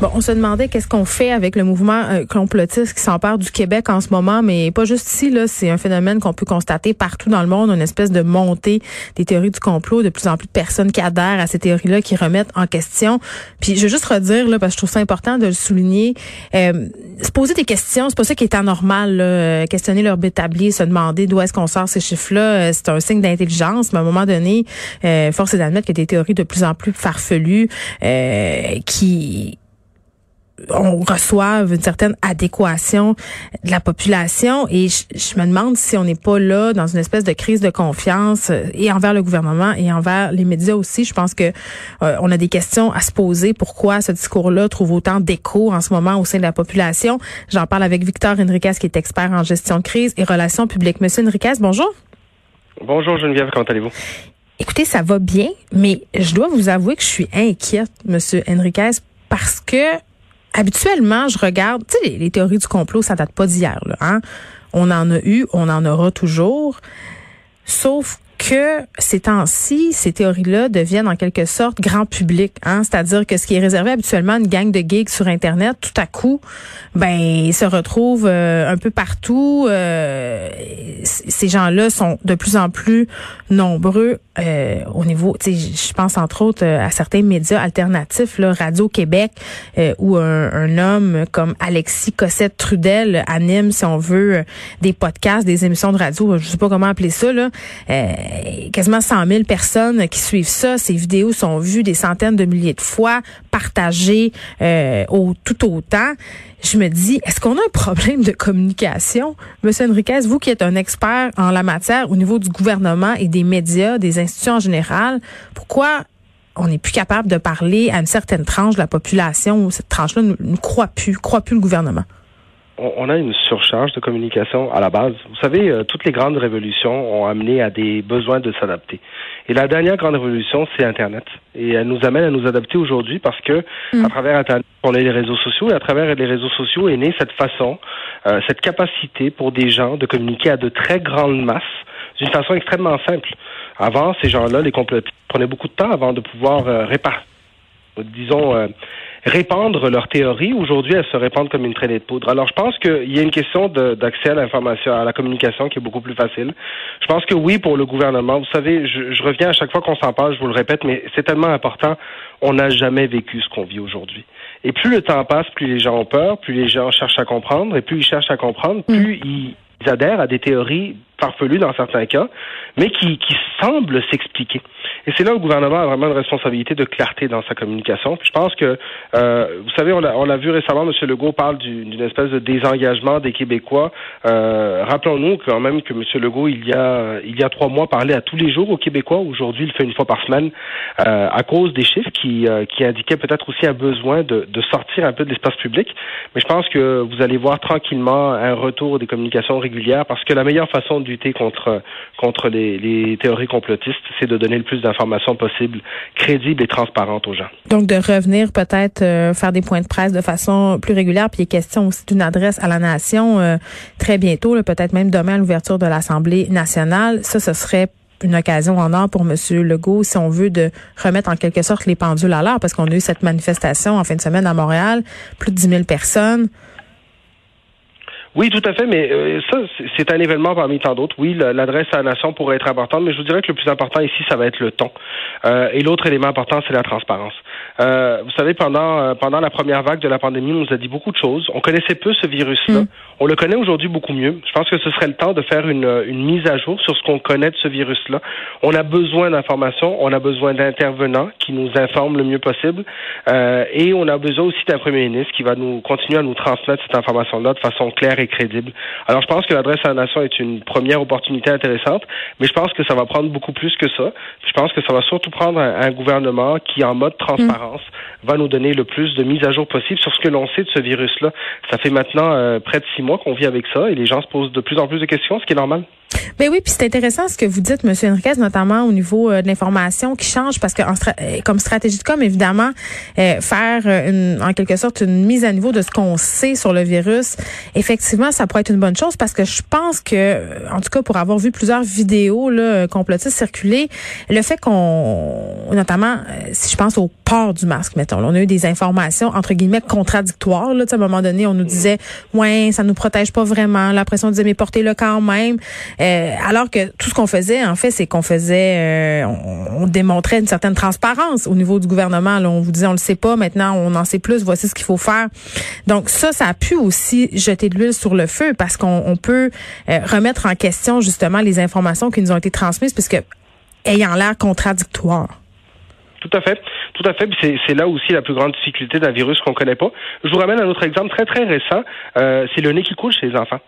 Bon, on se demandait qu'est-ce qu'on fait avec le mouvement euh, complotiste qui s'empare du Québec en ce moment, mais pas juste ici. Là, c'est un phénomène qu'on peut constater partout dans le monde, une espèce de montée des théories du complot, de plus en plus de personnes qui adhèrent à ces théories-là, qui remettent en question. Puis, je veux juste redire là, parce que je trouve ça important de le souligner, euh, se poser des questions, c'est pas ça qui est anormal. Là, euh, questionner leur établi, se demander d'où est-ce qu'on sort ces chiffres-là, euh, c'est un signe d'intelligence. Mais à un moment donné, euh, force est d'admettre a des théories de plus en plus farfelues qui on reçoive une certaine adéquation de la population et je, me demande si on n'est pas là dans une espèce de crise de confiance euh, et envers le gouvernement et envers les médias aussi. Je pense que euh, on a des questions à se poser. Pourquoi ce discours-là trouve autant d'écho en ce moment au sein de la population? J'en parle avec Victor Enriquez qui est expert en gestion de crise et relations publiques. Monsieur Enriquez, bonjour. Bonjour Geneviève, comment allez-vous? Écoutez, ça va bien, mais je dois vous avouer que je suis inquiète, Monsieur Enriquez, parce que habituellement, je regarde, tu sais, les, théories du complot, ça date pas d'hier, là, hein? On en a eu, on en aura toujours. Sauf que ces temps-ci, ces théories-là deviennent en quelque sorte grand public. Hein? C'est-à-dire que ce qui est réservé habituellement à une gang de geeks sur Internet, tout à coup, ben, se retrouve euh, un peu partout. Euh, ces gens-là sont de plus en plus nombreux euh, au niveau, je pense entre autres à certains médias alternatifs, là, Radio-Québec, où un, un, homme comme Alexis Cossette Trudel anime, si on veut, des podcasts, des émissions de radio, je sais pas comment appeler ça, là quasiment 100 000 personnes qui suivent ça. Ces vidéos sont vues des centaines de milliers de fois, partagées euh, au, tout autant. Je me dis, est-ce qu'on a un problème de communication? Monsieur Enriquez, vous qui êtes un expert en la matière au niveau du gouvernement et des médias, des institutions en général, pourquoi on n'est plus capable de parler à une certaine tranche de la population où cette tranche-là ne croit plus, croit plus le gouvernement? On a une surcharge de communication à la base. Vous savez, euh, toutes les grandes révolutions ont amené à des besoins de s'adapter. Et la dernière grande révolution, c'est Internet. Et elle nous amène à nous adapter aujourd'hui parce que mm. à travers Internet, on a les réseaux sociaux et à travers les réseaux sociaux est née cette façon, euh, cette capacité pour des gens de communiquer à de très grandes masses d'une façon extrêmement simple. Avant, ces gens-là, les complotistes, prenaient beaucoup de temps avant de pouvoir euh, répartir, disons, euh, répandre leurs théories. Aujourd'hui, elles se répandent comme une traînée de poudre. Alors, je pense qu'il y a une question d'accès à l'information, à la communication qui est beaucoup plus facile. Je pense que oui, pour le gouvernement, vous savez, je, je reviens à chaque fois qu'on s'en parle, je vous le répète, mais c'est tellement important. On n'a jamais vécu ce qu'on vit aujourd'hui. Et plus le temps passe, plus les gens ont peur, plus les gens cherchent à comprendre, et plus ils cherchent à comprendre, plus mm. ils adhèrent à des théories farfelues dans certains cas, mais qui, qui semblent s'expliquer. Et c'est là où le gouvernement a vraiment une responsabilité de clarté dans sa communication. Puis je pense que, euh, vous savez, on l'a vu récemment, M. Legault parle d'une espèce de désengagement des Québécois. Euh, Rappelons-nous quand même que M. Legault, il y a il y a trois mois, parlait à tous les jours aux Québécois. Aujourd'hui, il le fait une fois par semaine euh, à cause des chiffres qui, euh, qui indiquaient peut-être aussi un besoin de, de sortir un peu de l'espace public. Mais je pense que vous allez voir tranquillement un retour des communications régulières parce que la meilleure façon de contre les théories complotistes, c'est de donner le plus d'informations possible, crédibles et transparentes aux gens. Donc, de revenir peut-être euh, faire des points de presse de façon plus régulière, puis il est question aussi d'une adresse à la nation euh, très bientôt, peut-être même demain à l'ouverture de l'Assemblée nationale. Ça, ce serait une occasion en or pour M. Legault, si on veut, de remettre en quelque sorte les pendules à l'heure, parce qu'on a eu cette manifestation en fin de semaine à Montréal, plus de 10 000 personnes. Oui, tout à fait, mais euh, ça, c'est un événement parmi tant d'autres. Oui, l'adresse à la nation pourrait être importante, mais je vous dirais que le plus important ici, ça va être le ton. Euh, et l'autre élément important, c'est la transparence. Euh, vous savez, pendant pendant la première vague de la pandémie, on nous a dit beaucoup de choses. On connaissait peu ce virus-là. Mm. On le connaît aujourd'hui beaucoup mieux. Je pense que ce serait le temps de faire une, une mise à jour sur ce qu'on connaît de ce virus-là. On a besoin d'informations, on a besoin d'intervenants qui nous informent le mieux possible, et on a besoin aussi d'un premier ministre qui va nous continuer à nous transmettre cette information-là de façon claire crédible. Alors, je pense que l'adresse à la nation est une première opportunité intéressante, mais je pense que ça va prendre beaucoup plus que ça. Je pense que ça va surtout prendre un, gouvernement qui, en mode transparence, va nous donner le plus de mise à jour possible sur ce que l'on sait de ce virus-là. Ça fait maintenant euh, près de six mois qu'on vit avec ça et les gens se posent de plus en plus de questions, ce qui est normal. Ben oui, puis c'est intéressant ce que vous dites, Monsieur Henriquez, notamment au niveau euh, de l'information qui change, parce que euh, comme stratégie de com, évidemment, euh, faire une, en quelque sorte une mise à niveau de ce qu'on sait sur le virus, effectivement, ça pourrait être une bonne chose, parce que je pense que, en tout cas, pour avoir vu plusieurs vidéos là, complotistes circuler, le fait qu'on, notamment, si je pense au port du masque, mettons, on a eu des informations entre guillemets contradictoires. Là, à un moment donné, on nous disait, ouais, ça nous protège pas vraiment. La pression disait, mais portez-le quand même. Euh, alors que tout ce qu'on faisait, en fait, c'est qu'on faisait, euh, on, démontrait une certaine transparence au niveau du gouvernement. Là, on vous disait, on le sait pas, maintenant on en sait plus, voici ce qu'il faut faire. Donc ça, ça a pu aussi jeter de l'huile sur le feu parce qu'on peut euh, remettre en question justement les informations qui nous ont été transmises puisque ayant l'air contradictoires. Tout à fait. Tout à fait. C'est là aussi la plus grande difficulté d'un virus qu'on connaît pas. Je vous ramène un autre exemple très très récent. Euh, c'est le nez qui coule chez les enfants.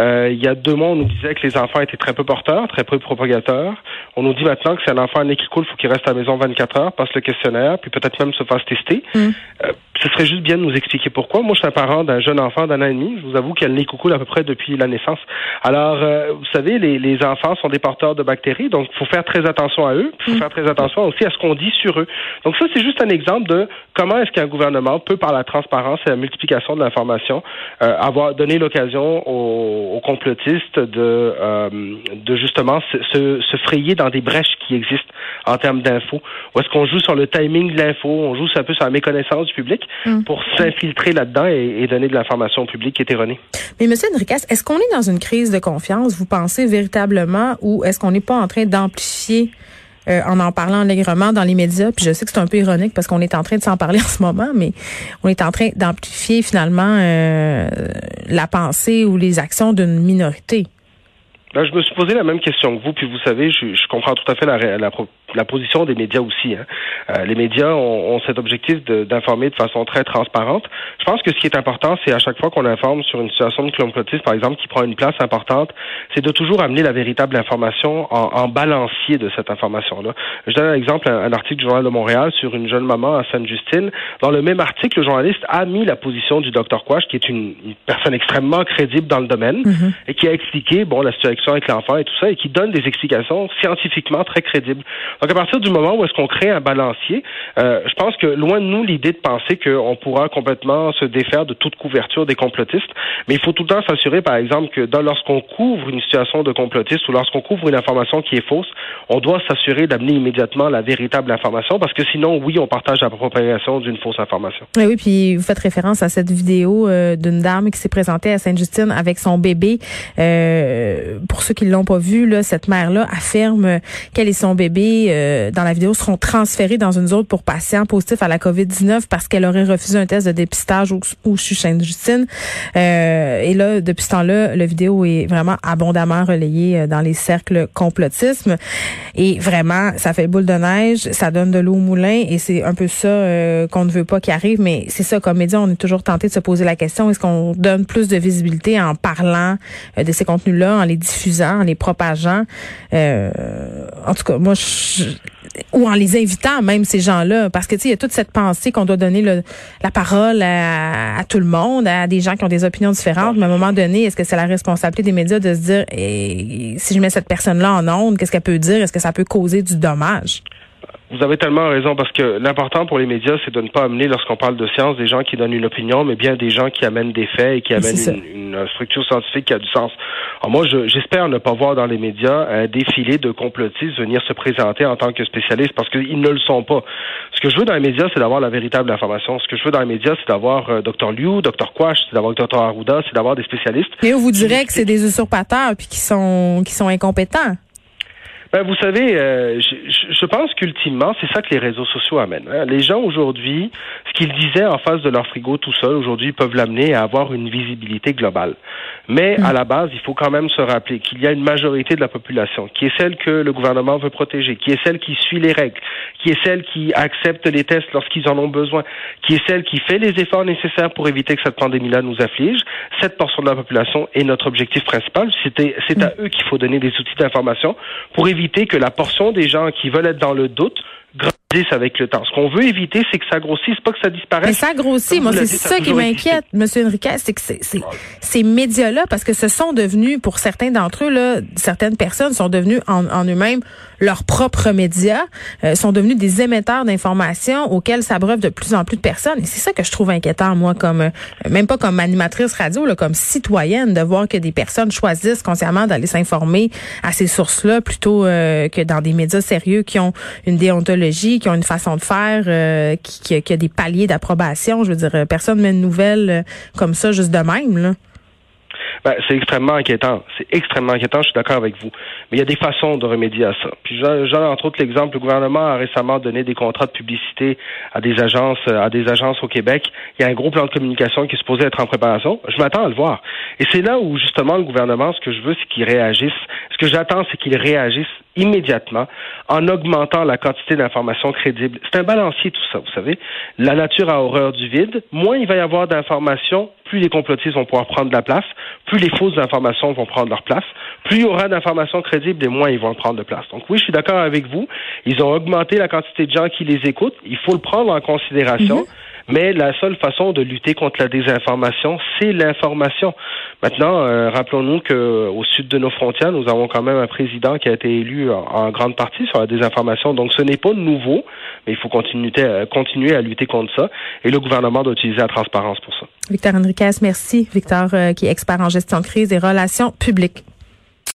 Euh, il y a deux mois, on nous disait que les enfants étaient très peu porteurs, très peu propagateurs. On nous dit maintenant que c'est un enfant nez qui coule, faut qu'il reste à la maison 24 heures, passe le questionnaire, puis peut-être même se fasse tester. Mm. Euh, ce serait juste bien de nous expliquer pourquoi. Moi, je suis un parent d'un jeune enfant d'un an et demi. Je vous avoue qu'il a le nez qui coule à peu près depuis la naissance. Alors, euh, vous savez, les, les, enfants sont des porteurs de bactéries, donc il faut faire très attention à eux. Il faut mm. faire très attention aussi à ce qu'on dit sur eux. Donc ça, c'est juste un exemple de comment est-ce qu'un gouvernement peut, par la transparence et la multiplication de l'information, avoir donné l'occasion aux aux, complotistes de, euh, de justement se, se, frayer dans des brèches qui existent en termes d'infos. Ou est-ce qu'on joue sur le timing de l'info, on joue un peu sur la méconnaissance du public mm. pour s'infiltrer là-dedans et, donner de l'information au public qui est erronée. Mais Monsieur Enriquez, est-ce qu'on est dans une crise de confiance, vous pensez véritablement, ou est-ce qu'on n'est pas en train d'amplifier euh, en en parlant allègrement dans les médias? Puis je sais que c'est un peu ironique parce qu'on est en train de s'en parler en ce moment, mais on est en train d'amplifier finalement euh, la pensée ou les actions d'une minorité? Ben, je me suis posé la même question que vous, puis vous savez, je, comprends tout à fait la, la, la position des médias aussi. Hein. Euh, les médias ont, ont cet objectif d'informer de, façon très transparente. Je pense que ce qui est important, c'est à chaque fois qu'on informe sur une situation de complotisme, par exemple, qui prend une place importante, c'est de toujours amener la véritable information en, en balancier de cette information-là. Je donne un exemple, un, article du Journal de Montréal sur une jeune maman à Sainte-Justine. Dans le même article, le journaliste a mis la position du docteur Quash, qui est une, personne extrêmement crédible dans le domaine, mm-hmm. et qui a expliqué, bon, la situation avec l'enfant et tout ça, et qui donne des explications scientifiquement très crédibles. Donc, à partir du moment où est-ce qu'on crée un balancier, euh, je pense que loin de nous l'idée de penser qu'on pourra complètement se défaire de toute couverture des complotistes, mais il faut tout le temps s'assurer, par exemple, que lorsqu'on couvre une situation de complotiste ou lorsqu'on couvre une information qui est fausse, on doit s'assurer d'amener immédiatement la véritable information, parce que sinon, oui, on partage la propagation d'une fausse information. Oui, oui, puis vous faites référence à cette vidéo euh, d'une dame qui s'est présentée à Sainte-Justine avec son bébé. Euh, ceux qui l'ont pas vu, cette mère-là affirme qu'elle et son bébé, euh, dans la vidéo, seront transférés dans une zone pour patients positifs à la COVID-19 parce qu'elle aurait refusé un test de dépistage au, au Sainte-Justine. Euh, et là, depuis ce temps-là, la vidéo est vraiment abondamment relayée euh, dans les cercles complotisme. Et vraiment, ça fait boule de neige, ça donne de l'eau au moulin et c'est un peu ça qu'on ne veut pas qu'il arrive. Mais c'est ça, comme média, on est toujours tenté de se poser la question, est-ce qu'on donne plus de visibilité en parlant de ces contenus-là, en les diffusant? En les propageant. Euh, en tout cas, moi, je, ou en les invitant même ces gens-là, parce que tu sais, il y a toute cette pensée qu'on doit donner la parole à, tout le monde, à des gens qui ont des opinions différentes. Mais à un moment donné, est-ce que c'est la responsabilité des médias de se dire, eh, si je mets cette personne-là en onde, qu'est-ce qu'elle peut dire? Est-ce que ça peut causer du dommage? Vous avez tellement raison parce que l'important pour les médias, c'est de ne pas amener, lorsqu'on parle de science, des gens qui donnent une opinion, mais bien des gens qui amènent des faits et qui amènent une, structure scientifique qui a du sens. Alors moi, j'espère ne pas voir dans les médias un défilé de complotistes venir se présenter en tant que spécialistes parce qu'ils ne le sont pas. Ce que je veux dans les médias, c'est d'avoir la véritable information. Ce que je veux dans les médias, c'est d'avoir euh, Dr Liu, Dr Quash, c'est d'avoir Dr Arruda, c'est d'avoir des spécialistes. Mais vous direz que c'est des usurpateurs puis qui sont qui sont incompétents. Ben, vous savez, euh, je, je, pense qu'ultimement, c'est ça que les réseaux sociaux amènent. Hein. Les gens aujourd'hui, ce qu'ils disaient en face de leur frigo tout seul, aujourd'hui, peuvent l'amener à avoir une visibilité globale. Mais mm. à la base, il faut quand même se rappeler qu'il y a une majorité de la population qui est celle que le gouvernement veut protéger, qui est celle qui suit les règles, qui est celle qui accepte les tests lorsqu'ils en ont besoin, qui est celle qui fait les efforts nécessaires pour éviter que cette pandémie-là nous afflige. Cette portion de la population est notre objectif principal. C'est à mm. eux qu'il faut donner des outils d'information pour éviter que la portion des gens qui veulent être dans le doute grandisse avec le temps. Ce qu'on veut éviter, c'est que ça grossisse, pas que ça disparaisse. Mais ça grossit. Moi, c'est ça, qui m'inquiète, M. Enriquez, c'est que ces médias-là, parce que ce sont devenus, pour certains d'entre eux, là, certaines personnes sont devenues en, en eux-mêmes leurs propres médias, euh, sont devenus des émetteurs d'informations auxquels s'abreuvent de plus en plus de personnes. Et c'est ça que je trouve inquiétant, moi, comme euh, même pas comme animatrice radio, là, comme citoyenne, de voir que des personnes choisissent consciemment d'aller s'informer à ces sources-là plutôt euh, que dans des médias sérieux qui ont une déontologie, qui ont une façon de faire, qui, qui, qui, a des paliers d'approbation. Je veux dire, personne ne met une nouvelle comme ça juste de même. Ben, c'est extrêmement inquiétant. C'est extrêmement inquiétant, je suis d'accord avec vous. Mais il y a des façons de remédier à ça. Puis j'en entre autres l'exemple, le gouvernement a récemment donné des contrats de publicité à des agences, à des agences au Québec. Il y a un gros plan de communication qui est supposé être en préparation. Je m'attends à le voir. Et c'est là où justement le gouvernement, ce que je veux, c'est qu'il réagisse. Ce que j'attends, c'est qu'il réagisse immédiatement en augmentant la quantité d'informations crédibles. C'est un balancier tout ça, vous savez. La nature a horreur du vide. Moins il va y avoir d'informations, plus les complotistes vont pouvoir prendre de la place, plus les fausses informations vont prendre leur place, plus il y aura d'informations crédibles et moins ils vont prendre de place. Donc oui, je suis d'accord avec vous. Ils ont augmenté la quantité de gens qui les écoutent. Il faut le prendre en considération. Mm-hmm. Mais la seule façon de lutter contre la désinformation, c'est l'information. Maintenant, euh, rappelons-nous qu'au sud de nos frontières, nous avons quand même un président qui a été élu en, grande partie sur la désinformation. Donc, ce n'est pas nouveau, mais il faut continuer, euh, à lutter contre ça. Et le gouvernement doit utiliser la transparence pour ça. Victor Henriquez, merci. Victor, euh, qui est expert en gestion de crise et relations publiques.